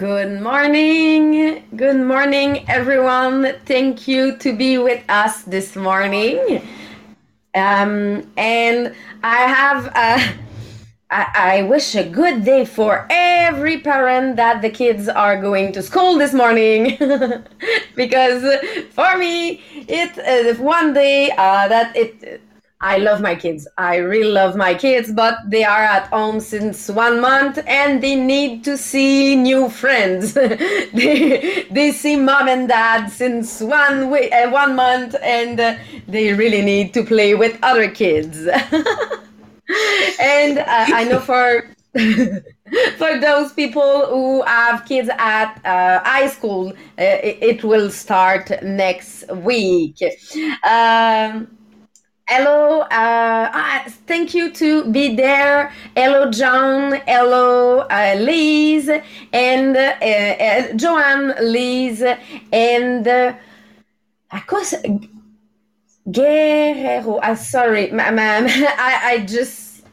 Good morning. Good morning, everyone. Thank you to be with us this morning. Um, and I have, uh, I, I wish a good day for every parent that the kids are going to school this morning. because for me, it's uh, one day uh, that it I love my kids. I really love my kids, but they are at home since one month and they need to see new friends. they, they see mom and dad since one week, uh, one month, and uh, they really need to play with other kids. and uh, I know for for those people who have kids at uh, high school, uh, it, it, will start next week. Um, hello uh, ah, thank you to be there. Hello john. Hello uh, liz. And uh, uh joanne liz. And uh, guerrero. Uh, sorry ma, ma, I, I just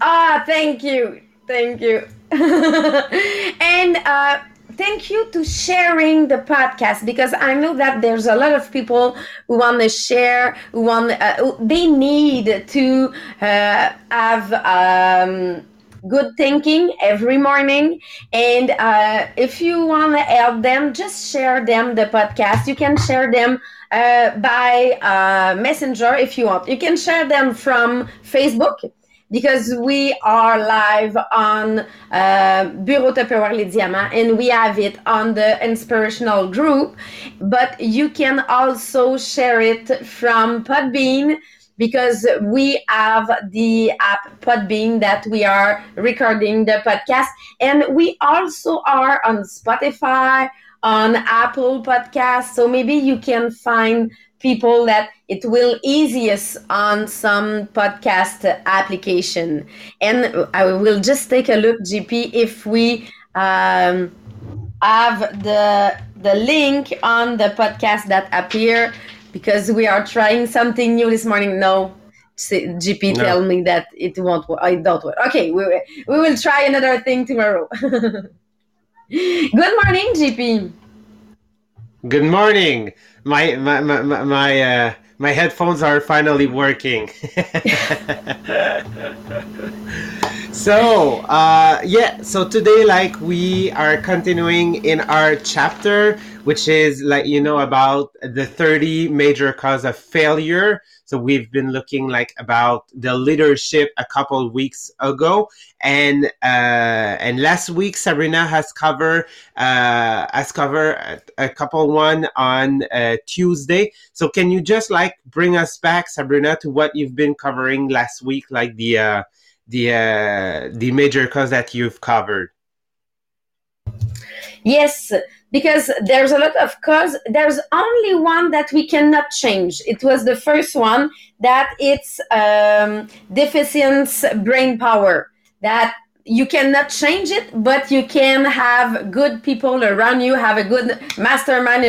ah thank you. Thank you. And uh thank you to sharing the podcast because I know that there's a lot of people who want to share, who want uh, they need to uh, have. Um, good thinking every morning. And uh, if you want to help them just share them the podcast. You can share them uh, by uh, messenger if you want. You can share them from facebook because we are live on uh, Bureau Tupperware Les Diamants and we have it on the inspirational group. But you can also share it from Podbean because we have the app Podbean that we are recording the podcast. And we also are on Spotify, on Apple Podcasts. So maybe you can find people that it will easiest on some podcast application. And i will just take a look gp if we um, have the the link on the podcast that appear because we are trying something new this morning. No. Gp no. tell me that it won't work i don't work. Okay we, we will try another thing tomorrow. Good morning gp good morning my my my my uh, my headphones are finally working. so uh, yeah, so today like we are continuing in our chapter, which is like you know about the thirty major cause of failure. So we've been looking like about the leadership a couple weeks ago, and uh, and last week Sabrina has covered uh, has covered a, couple one on uh, Tuesday. So can you just like bring us back, Sabrina, to what you've been covering last week, like the uh, the uh, the major cause that you've covered? Yes, because there's a lot of cause there's only one that we cannot change. It was the first one that it's um, deficient brain power that you cannot change it but you can have good people around you have a good mastermind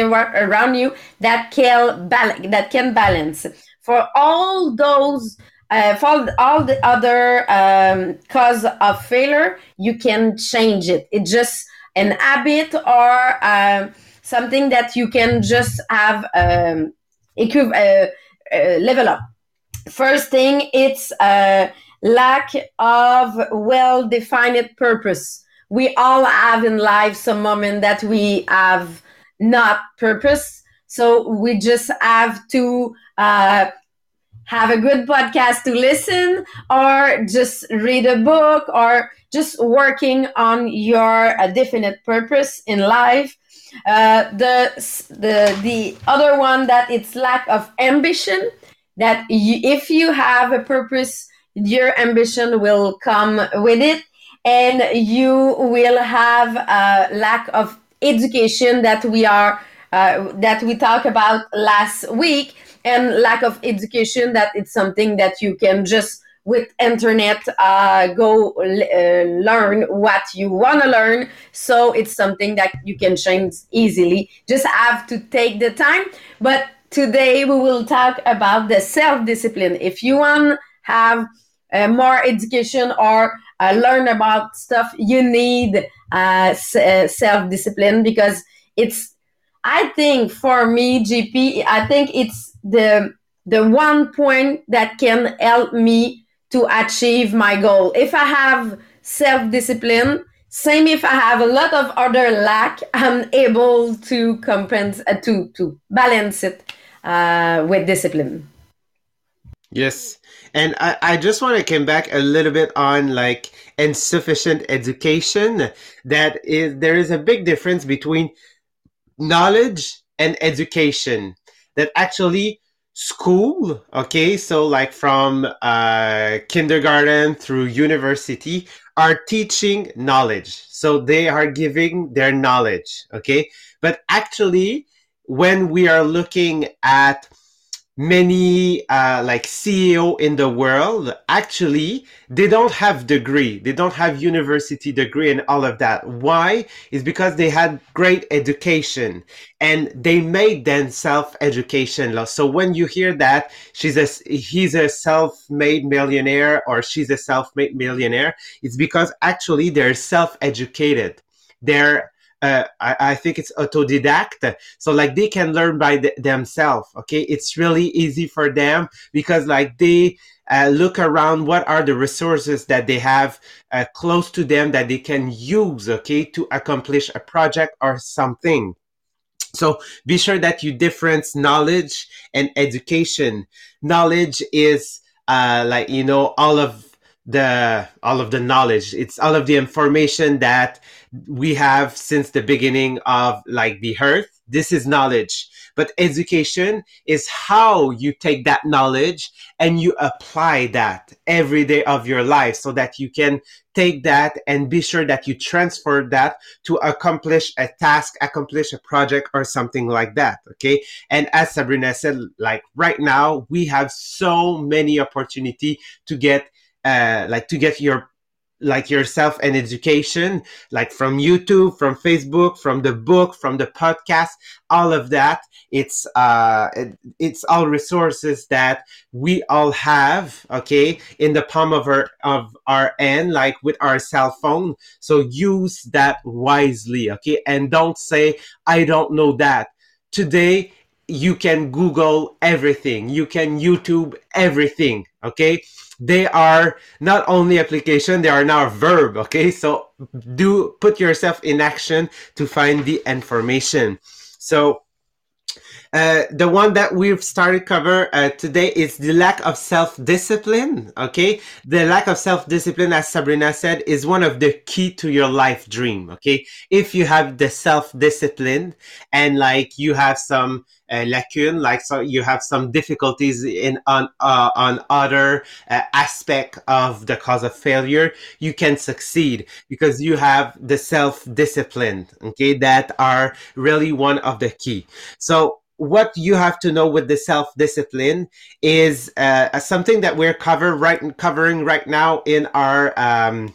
around you that can balance that can balance. For all those uh, for all the other um, cause of failure you can change it. It just an habit or um, something that you can just have um, uh, uh, level up. First thing, it's a lack of well-defined purpose. We all have in life some moment that we have not purpose, so we just have to uh, have a good podcast to listen or just read a book or just working on your uh, definite purpose in life. Uh, the the the other one that it's lack of ambition that you, if you have a purpose your ambition will come with it and you will have a lack of education that we are uh, that we talked about last week and lack of education that it's something that you can just with internet uh, go uh, learn what you want to learn. So it's something that you can change easily. Just have to take the time. But today we will talk about the self-discipline. If you want have uh, more education or uh, learn about stuff, you need uh, uh self discipline because it's. I think for me, GP, I think it's the the one point that can help me to achieve my goal. If I have self discipline, same if I have a lot of other lack, I'm able to compensate uh, to to balance it uh, with discipline. Yes, and I, I just want to come back a little bit on like insufficient education. That is, there is a big difference between knowledge and education. That actually school okay? So like from uh, kindergarten through university are teaching knowledge. So they are giving their knowledge okay? But actually when we are looking at many uh, like CEO in the world actually they don't have degree. They don't have university degree and all of that. Why? Is because they had great education and they made them self-education so when you hear that she's a he's a self-made millionaire or she's a self-made millionaire it's because actually they're self-educated. They're uh, I, I, think it's autodidact. So like they can learn by th- themselves. Okay. It's really easy for them because like they uh, look around what are the resources that they have uh, close to them that they can use. Okay. To accomplish a project or something. So be sure that you difference knowledge and education. Knowledge is uh, like, you know, all of the all of the knowledge it's all of the information that we have since the beginning of like the earth this is knowledge. But education is how you take that knowledge and you apply that every day of your life so that you can take that and be sure that you transfer that to accomplish a task accomplish a project or something like that okay? And as sabrina said like right now we have so many opportunity to get uh, like to get your like yourself and education like from youtube from facebook from the book from the podcast all of that. It's uh it, it's all resources that we all have okay in the palm of our of our hand like with our cell phone. So use that wisely okay? And don't say i don't know that. Today you can google everything. You can youtube everything okay? They are not only application they are now a verb okay? So do put yourself in action to find the information. So uh, the one that we've started cover uh, today is the lack of self-discipline okay? The lack of self-discipline as sabrina said is one of the key to your life dream okay? If you have the self-discipline and like you have some lacune like so you have some difficulties in on uh, on other uh, aspect of the cause of failure you can succeed because you have the self discipline okay? That are really one of the key. So what you have to know with the self discipline is uh, something that we're cover right covering right now in our um,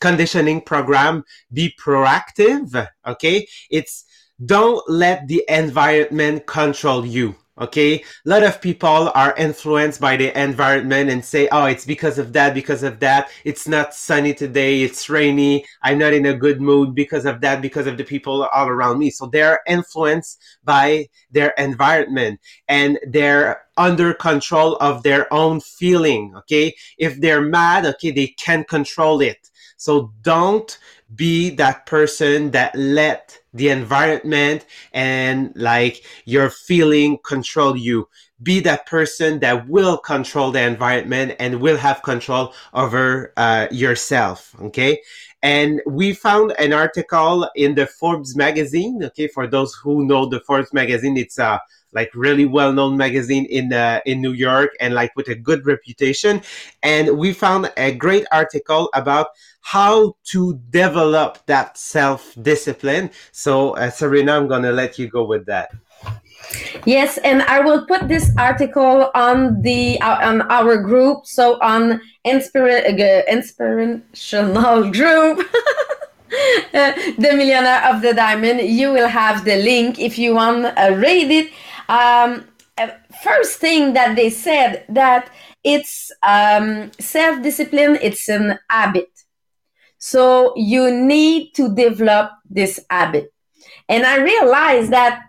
conditioning program be proactive okay? It's don't let the environment control you okay? A lot of people are influenced by the environment and say oh it's because of that because of that. It's not sunny today it's rainy. I'm not in a good mood because of that because of the people all around me. So they're influenced by their environment and they're under control of their own feeling okay? If they're mad okay they can control it. So don't be that person that let the environment and like your feeling control you. Be that person that will control the environment and will have control over uh, yourself okay and we found an article in the forbes magazine okay for those who know the forbes magazine it's a like really well-known magazine in uh, in New York and like with a good reputation. And we found a great article about how to develop that self-discipline. So uh, Sabrina I'm to let you go with that Yes, and I will put this article on the uh, on our group, so on inspira- uh, inspirational group. the millionaire of the diamond you will have the link if you want to uh, read it um, uh, first thing that they said that it's um, self-discipline it's an habit So you need to develop this habit. And I realized that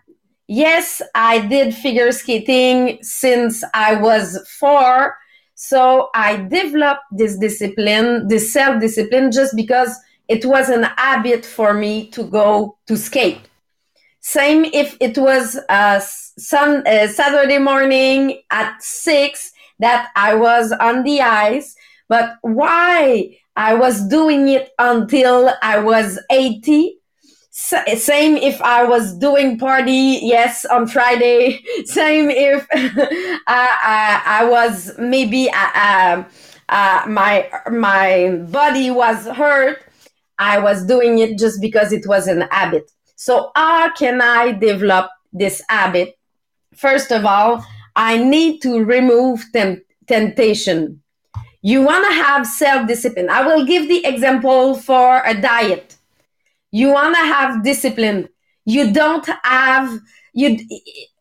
yes, I did figure skating since I was four. So I developed this discipline, this self discipline, just because it was an habit for me to go to skate. Same if it was uh, a sun, a Saturday morning at six that I was on the ice. But why I was doing it until I was 80 same if I was doing party, yes, on Friday. Same if I, I, I, was maybe uh, um, uh, my my body was hurt. I was doing it just because it was an habit. So how can I develop this habit? First of all, I need to remove tem- temptation. You want to have self discipline. I will give the example for a diet you want to have discipline. You don't have you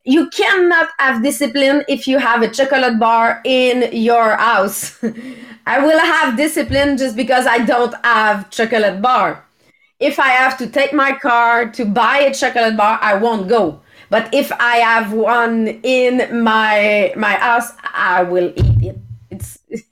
you cannot have discipline if you have a chocolate bar in your house. I will have discipline just because i don't have chocolate bar. If i have to take my car to buy a chocolate bar i won't go. But if i have one in my my house i will eat it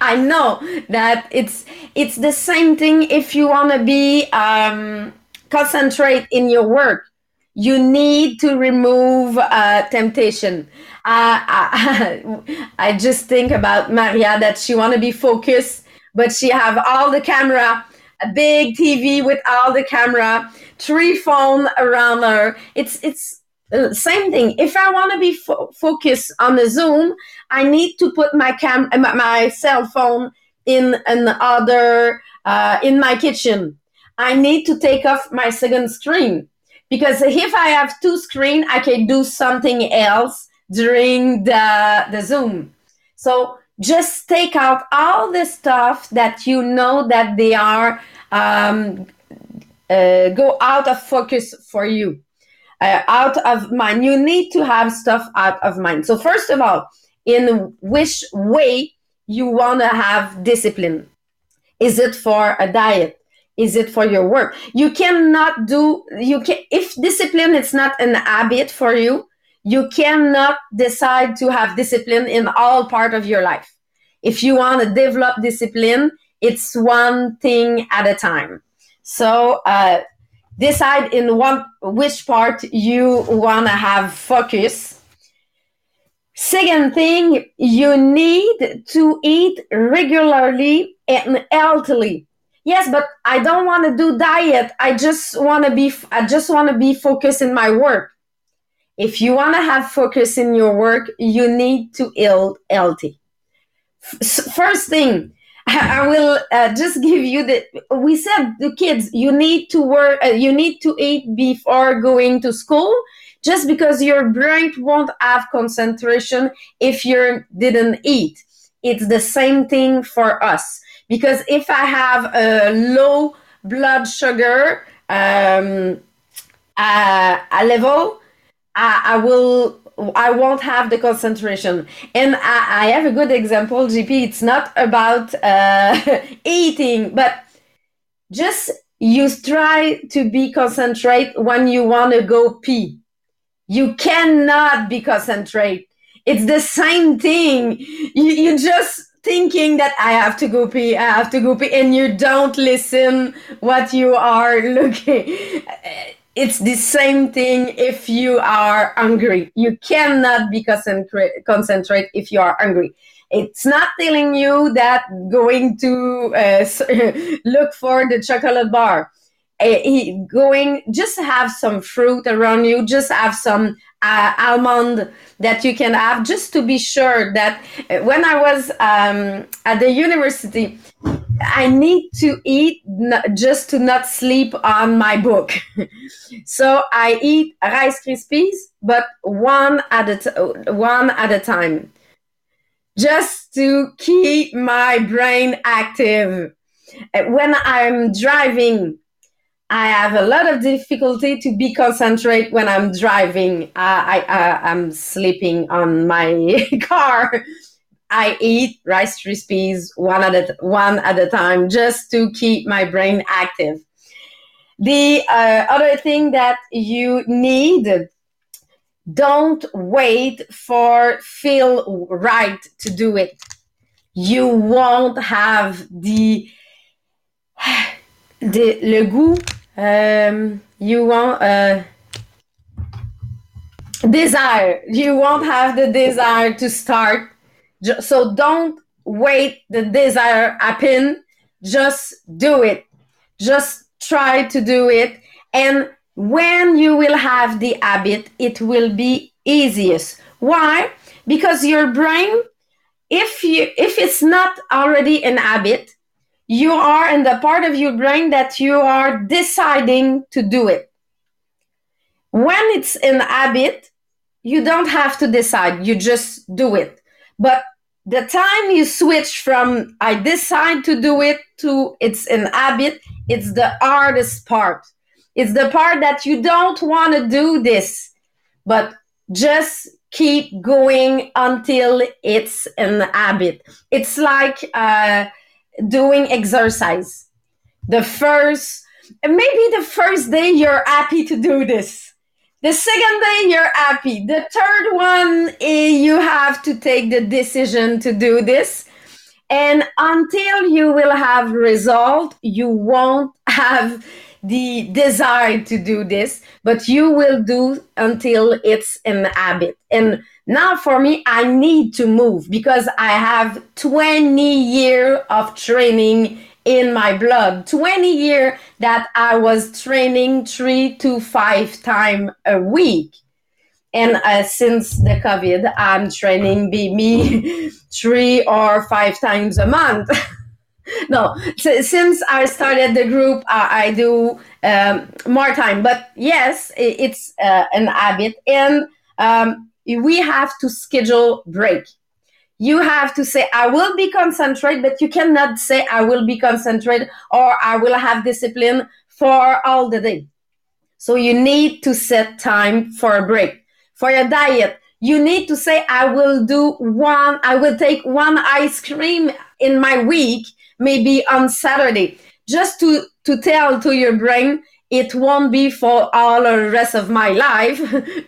I know that it's it's the same thing if you want to be um, concentrate in your work. You need to remove uh, temptation. Uh, I, I just think about Maria that she want to be focused, but she have all the camera, a big TV with all the camera, three phone around her. It's it's uh, same thing. If I want to be fo- focused on the Zoom, I need to put my cam uh, my cell phone in another uh, in my kitchen. I need to take off my second screen because if I have two screen, I can do something else during the the Zoom. So just take out all the stuff that you know that they are um, uh, go out of focus for you uh, out of mind. You need to have stuff out of mind. So, first of all, in which way you want to have discipline? Is it for a diet? Is it for your work? You cannot do, you can, if discipline is not an habit for you, you cannot decide to have discipline in all part of your life. If you want to develop discipline, it's one thing at a time. So, uh, decide in what which part you want to have focus. Second thing you need to eat regularly and healthily. Yes but i don't want to do diet. I just want to be i just want to be focused in my work. If you want to have focus in your work you need to eat healthy. First thing I will uh, just give you the. We said the kids, you need to work, uh, you need to eat before going to school, just because your brain won't have concentration if you didn't eat. It's the same thing for us because if I have a low blood sugar um, uh, a level, I, I will I won't have the concentration. And I, I have a good example, GP. It's not about uh, eating, but just you try to be concentrate when you want to go pee. You cannot be concentrate. It's the same thing. You, you just thinking that I have to go pee, I have to go pee, and you don't listen what you are looking it's the same thing if you are hungry. You cannot be concentrate, concentrate if you are hungry. It's not telling you that going to uh, look for the chocolate bar. Uh, going, just have some fruit around you, just have some uh, almond that you can have, just to be sure that uh, when I was um, at the university, I need to eat just to not sleep on my book. so I eat Rice Krispies, but one at a t- one at a time, just to keep my brain active. When I'm driving, I have a lot of difficulty to be concentrate when I'm driving. I uh, I'm sleeping on my car I eat Rice Krispies one at a, one at a time just to keep my brain active. The uh, other thing that you need, don't wait for feel right to do it. You won't have the the le goût. Um, you won't. Uh, desire you won't have the desire to start so don't wait the desire happen just do it. Just try to do it. And when you will have the habit it will be easiest. Why? Because your brain if you if it's not already an habit you are in the part of your brain that you are deciding to do it. When it's an habit, you don't have to decide, you just do it. But the time you switch from I decide to do it to it's an habit, it's the hardest part. It's the part that you don't want to do this, but just keep going until it's an habit. It's like uh, doing exercise. The first, maybe the first day you're happy to do this the second day, you're happy. The third one, eh, you have to take the decision to do this. And until you will have result, you won't have the desire to do this, but you will do until it's an habit. And now for me, I need to move because I have 20 years of training in my blood. 20 year that i was training three to five time a week. And uh, since the covid i'm training me three or five times a month. No so since i started the group i, I do um, more time. But yes it, it's uh, an habit. And um, we have to schedule break you have to say i will be concentrate but you cannot say i will be concentrate or i will have discipline for all the day. So you need to set time for a break. For your diet you need to say i will do one i will take one ice cream in my week maybe on saturday. Just to to tell to your brain it won't be for all the rest of my life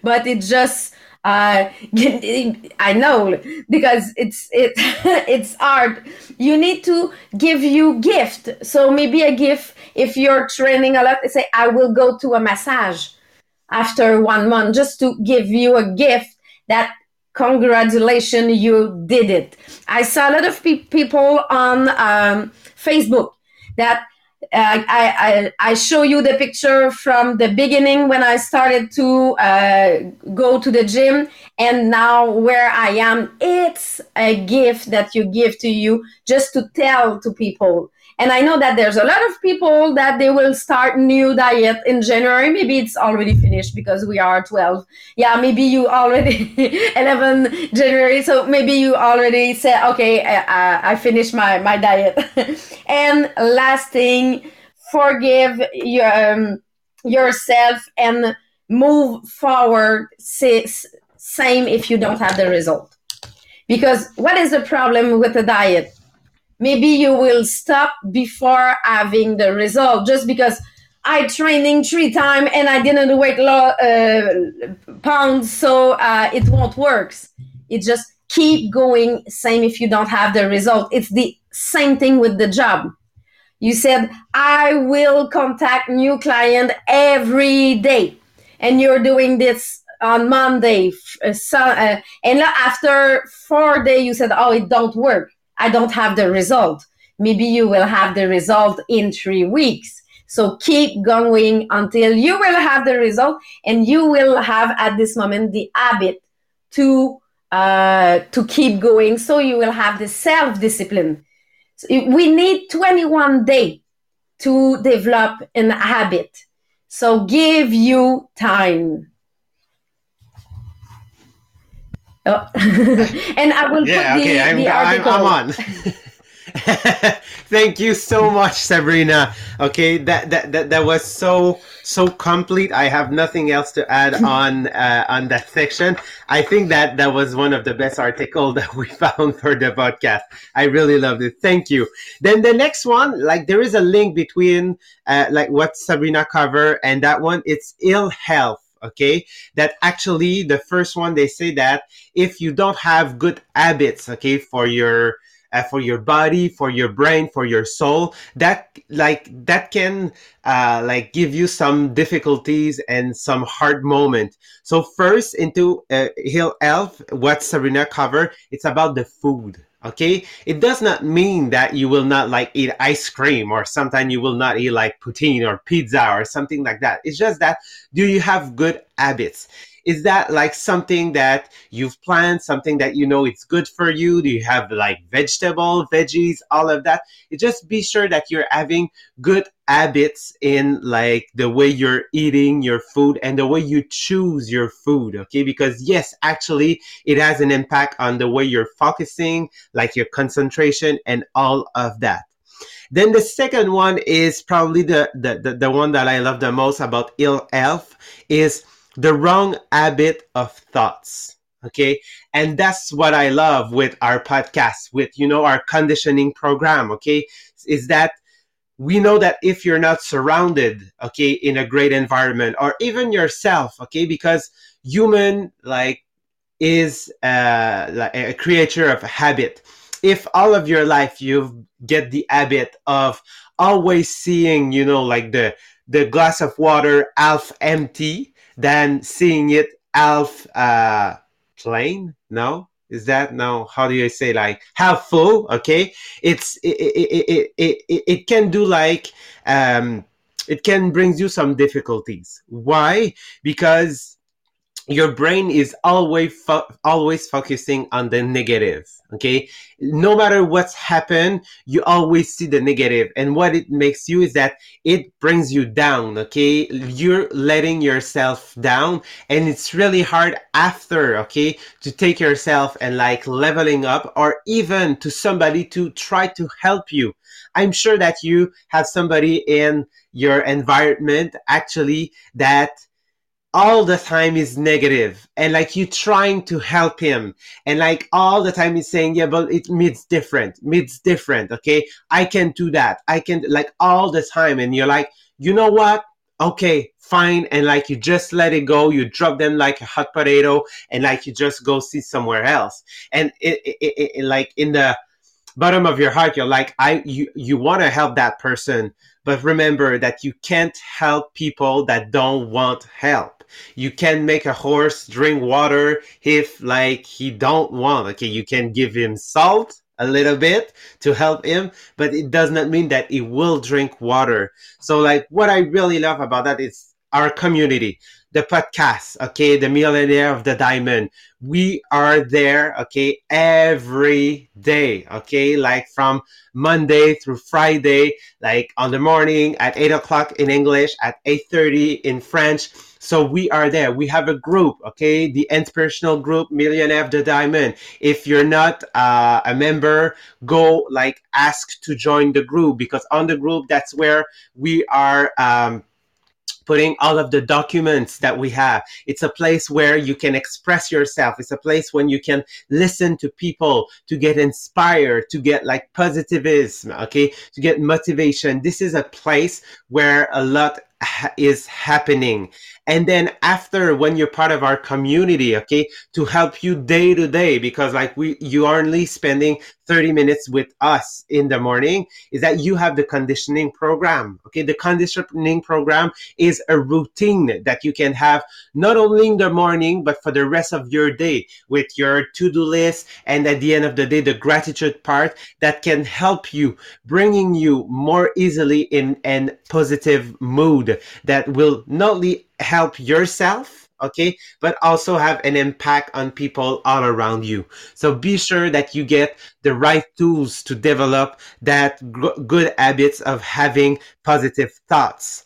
but it just uh, I know because it's it it's art. You need to give you gift. So maybe a gift if you're training a lot. Say I will go to a massage after one month just to give you a gift that congratulations you did it. I saw a lot of pe- people on um, Facebook that I, I, I show you the picture from the beginning when I started to uh, go to the gym and now where I am. It's a gift that you give to you just to tell to people and I know that there's a lot of people that they will start new diet in January. Maybe it's already finished because we are 12. Yeah, maybe you already 11 January. So maybe you already said, okay, I, I finished my, my diet. and last thing, forgive your, um, yourself and move forward. Same if you don't have the result. Because what is the problem with the diet? Maybe you will stop before having the result just because I training three times and I didn't weight lo- uh, pounds, so uh, it won't work. It just keep going. Same if you don't have the result. It's the same thing with the job. You said I will contact new client every day, and you're doing this on Monday. Uh, so, uh, and after four days, you said, "Oh, it don't work." I don't have the result. Maybe you will have the result in three weeks. So keep going until you will have the result and you will have at this moment the habit to uh, to keep going. So you will have the self discipline. So we need 21 days to develop an habit. So give you time. Oh. and I will yeah, put the, okay, I'm, the article. I'm, I'm on. Thank you so much, Sabrina. Okay, that, that that that was so so complete. I have nothing else to add on uh, on that section. I think that that was one of the best articles that we found for the podcast. I really loved it. Thank you. Then the next one, like there is a link between uh, like what Sabrina covered and that one. It's ill health okay that actually the first one they say that if you don't have good habits okay for your uh, for your body, for your brain, for your soul. That like that can uh, like give you some difficulties and some hard moment. So first into uh, ill health, what Sabrina covered, it's about the food. Okay, it does not mean that you will not like eat ice cream or sometimes you will not eat like poutine or pizza or something like that. It's just that do you have good habits? Is that like something that you've planned something that you know it's good for you? Do you have like vegetable veggies all of that? Just be sure that you're having good habits in like the way you're eating your food and the way you choose your food okay? Because yes actually it has an impact on the way you're focusing like your concentration and all of that. Then the second one is probably the, the, the, the one that I love the most about ill health is the wrong habit of thoughts okay? And that's what i love with our podcast with you know our conditioning program okay? Is that we know that if you're not surrounded okay in a great environment or even yourself okay because human like is uh, like a creature of habit. If all of your life you get the habit of always seeing you know like the the glass of water half empty than seeing it half uh, plain. No, is that no? How do you say like half full? Okay, it's it it it it, it, can do like um, it can brings you some difficulties. Why? Because your brain is always fo- always focusing on the negative okay? No matter what's happened you always see the negative. And what it makes you is that it brings you down okay? You're letting yourself down and it's really hard after okay to take yourself and like leveling up or even to somebody to try to help you. I'm sure that you have somebody in your environment actually that all the time is negative and like you trying to help him and like all the time he's saying yeah but it means different means different okay? I can do that. I can like all the time and you're like you know what? Okay fine and like you just let it go. You drop them like a hot potato and like you just go see somewhere else. And it, it, it, it like in the bottom of your heart you're like i you you want to help that person but remember that you can't help people that don't want help you can make a horse drink water if like he don't want. Okay, you can give him salt a little bit to help him, but it does not mean that he will drink water. So like what I really love about that is our community the podcast, okay, the millionaire of the diamond. We are there, okay, every day, okay, like from Monday through Friday, like on the morning at eight o'clock in English, at eight thirty in French. So we are there. We have a group, okay, the inspirational group, Millionaire of the Diamond. If you're not uh, a member, go like ask to join the group because on the group that's where we are. Um, putting all of the documents that we have. It's a place where you can express yourself. It's a place when you can listen to people to get inspired, to get like positivism, okay, to get motivation. This is a place where a lot is happening. And then after when you're part of our community okay to help you day to day because like we you are only spending 30 minutes with us in the morning is that you have the conditioning program okay? The conditioning program is a routine that you can have not only in the morning but for the rest of your day with your to-do list and at the end of the day the gratitude part that can help you bringing you more easily in an positive mood that will not only help yourself okay but also have an impact on people all around you. So be sure that you get the right tools to develop that g- good habits of having positive thoughts.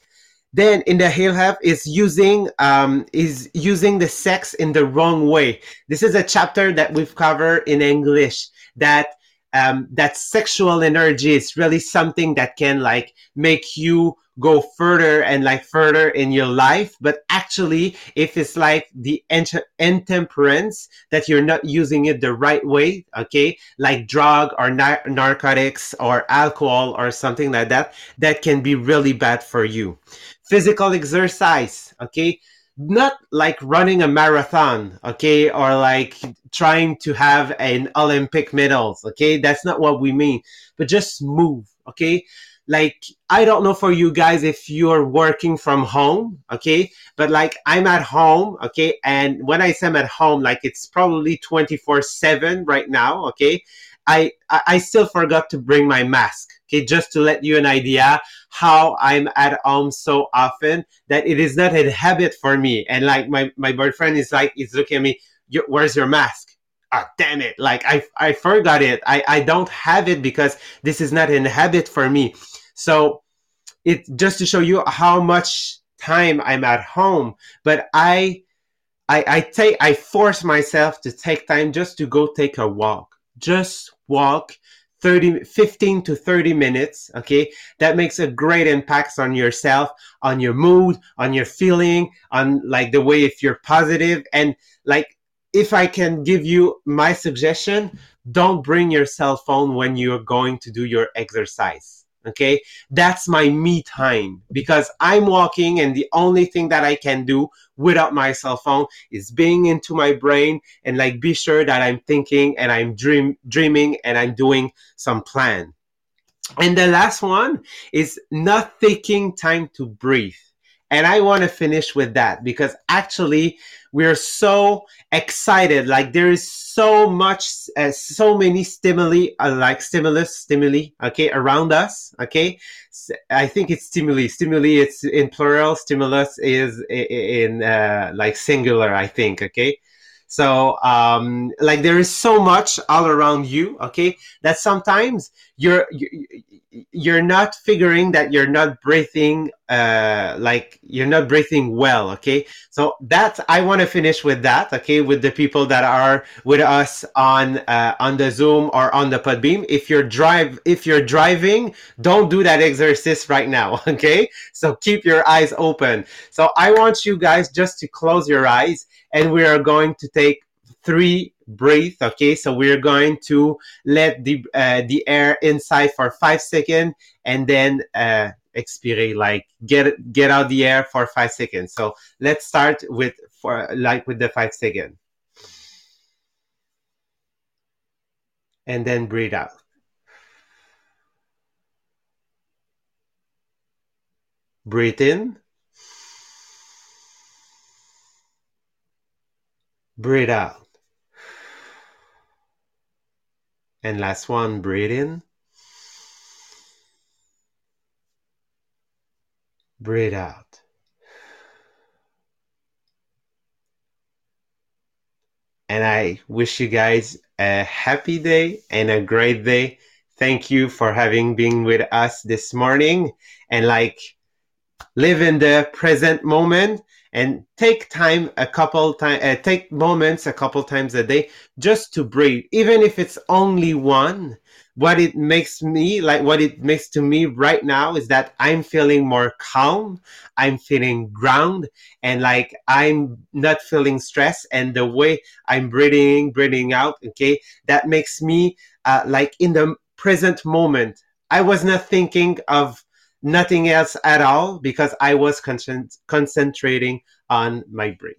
Then in the ill health is using um, is using the sex in the wrong way. This is a chapter that we've covered in english that um, that sexual energy is really something that can like make you go further and like further in your life. But actually if it's like the intemperance that you're not using it the right way okay like drug or nar- narcotics or alcohol or something like that that can be really bad for you. Physical exercise okay not like running a marathon okay or like trying to have an olympic medals okay? That's not what we mean. But just move okay? Like i don't know for you guys if you're working from home okay? But like i'm at home okay? And when i say i'm at home like it's probably 24 7 right now okay? I i still forgot to bring my mask okay just to let you an idea how i'm at home so often that it is not a habit for me. And like my my boyfriend is like he's looking at me where's your mask? Ah, damn it. Like i i forgot it. I i don't have it because this is not a habit for me. So it just to show you how much time I'm at home, but I I, I take I force myself to take time just to go take a walk. Just walk 30 15 to 30 minutes okay? That makes a great impact on yourself on your mood on your feeling on like the way if you're positive. And like if i can give you my suggestion don't bring your cell phone when you're going to do your exercise okay? That's my me time because i'm walking and the only thing that i can do without my cell phone is being into my brain and like be sure that i'm thinking and i'm dream dreaming and i'm doing some plan. And the last one is not taking time to breathe and I want to finish with that because actually we're so excited. Like there is so much, uh, so many stimuli, uh, like stimulus, stimuli, okay, around us. Okay. I think it's stimuli. Stimuli, it's in plural. Stimulus is in, uh, like singular, I think. Okay. So, um, like there is so much all around you. Okay. That sometimes you're, you, you're not figuring that you're not breathing uh like you're not breathing well okay? So that's i want to finish with that okay with the people that are with us on uh, on the zoom or on the podbean if you're drive if you're driving don't do that exercise right now okay? So keep your eyes open. So i want you guys just to close your eyes and we are going to take three breathe okay? So we're going to let the uh, the air inside for five seconds and then uh expire like get get out the air for five seconds. So let's start with for like with the five second and then breathe out. Breathe in. Breathe out And last one, breathe in. Breathe out. And I wish you guys a happy day and a great day. Thank you for having been with us this morning and like live in the present moment and take time a couple time uh, take moments a couple times a day just to breathe. Even if it's only one what it makes me like what it makes to me right now is that i'm feeling more calm i'm feeling ground and like i'm not feeling stress. And the way i'm breathing breathing out okay that makes me uh, like in the present moment. I was not thinking of nothing else at all because I was con- concentrating on my breath.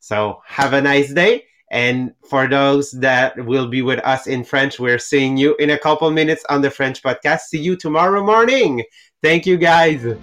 So have a nice day. And for those that will be with us in French, we're seeing you in a couple minutes on the French podcast. See you tomorrow morning. Thank you, guys.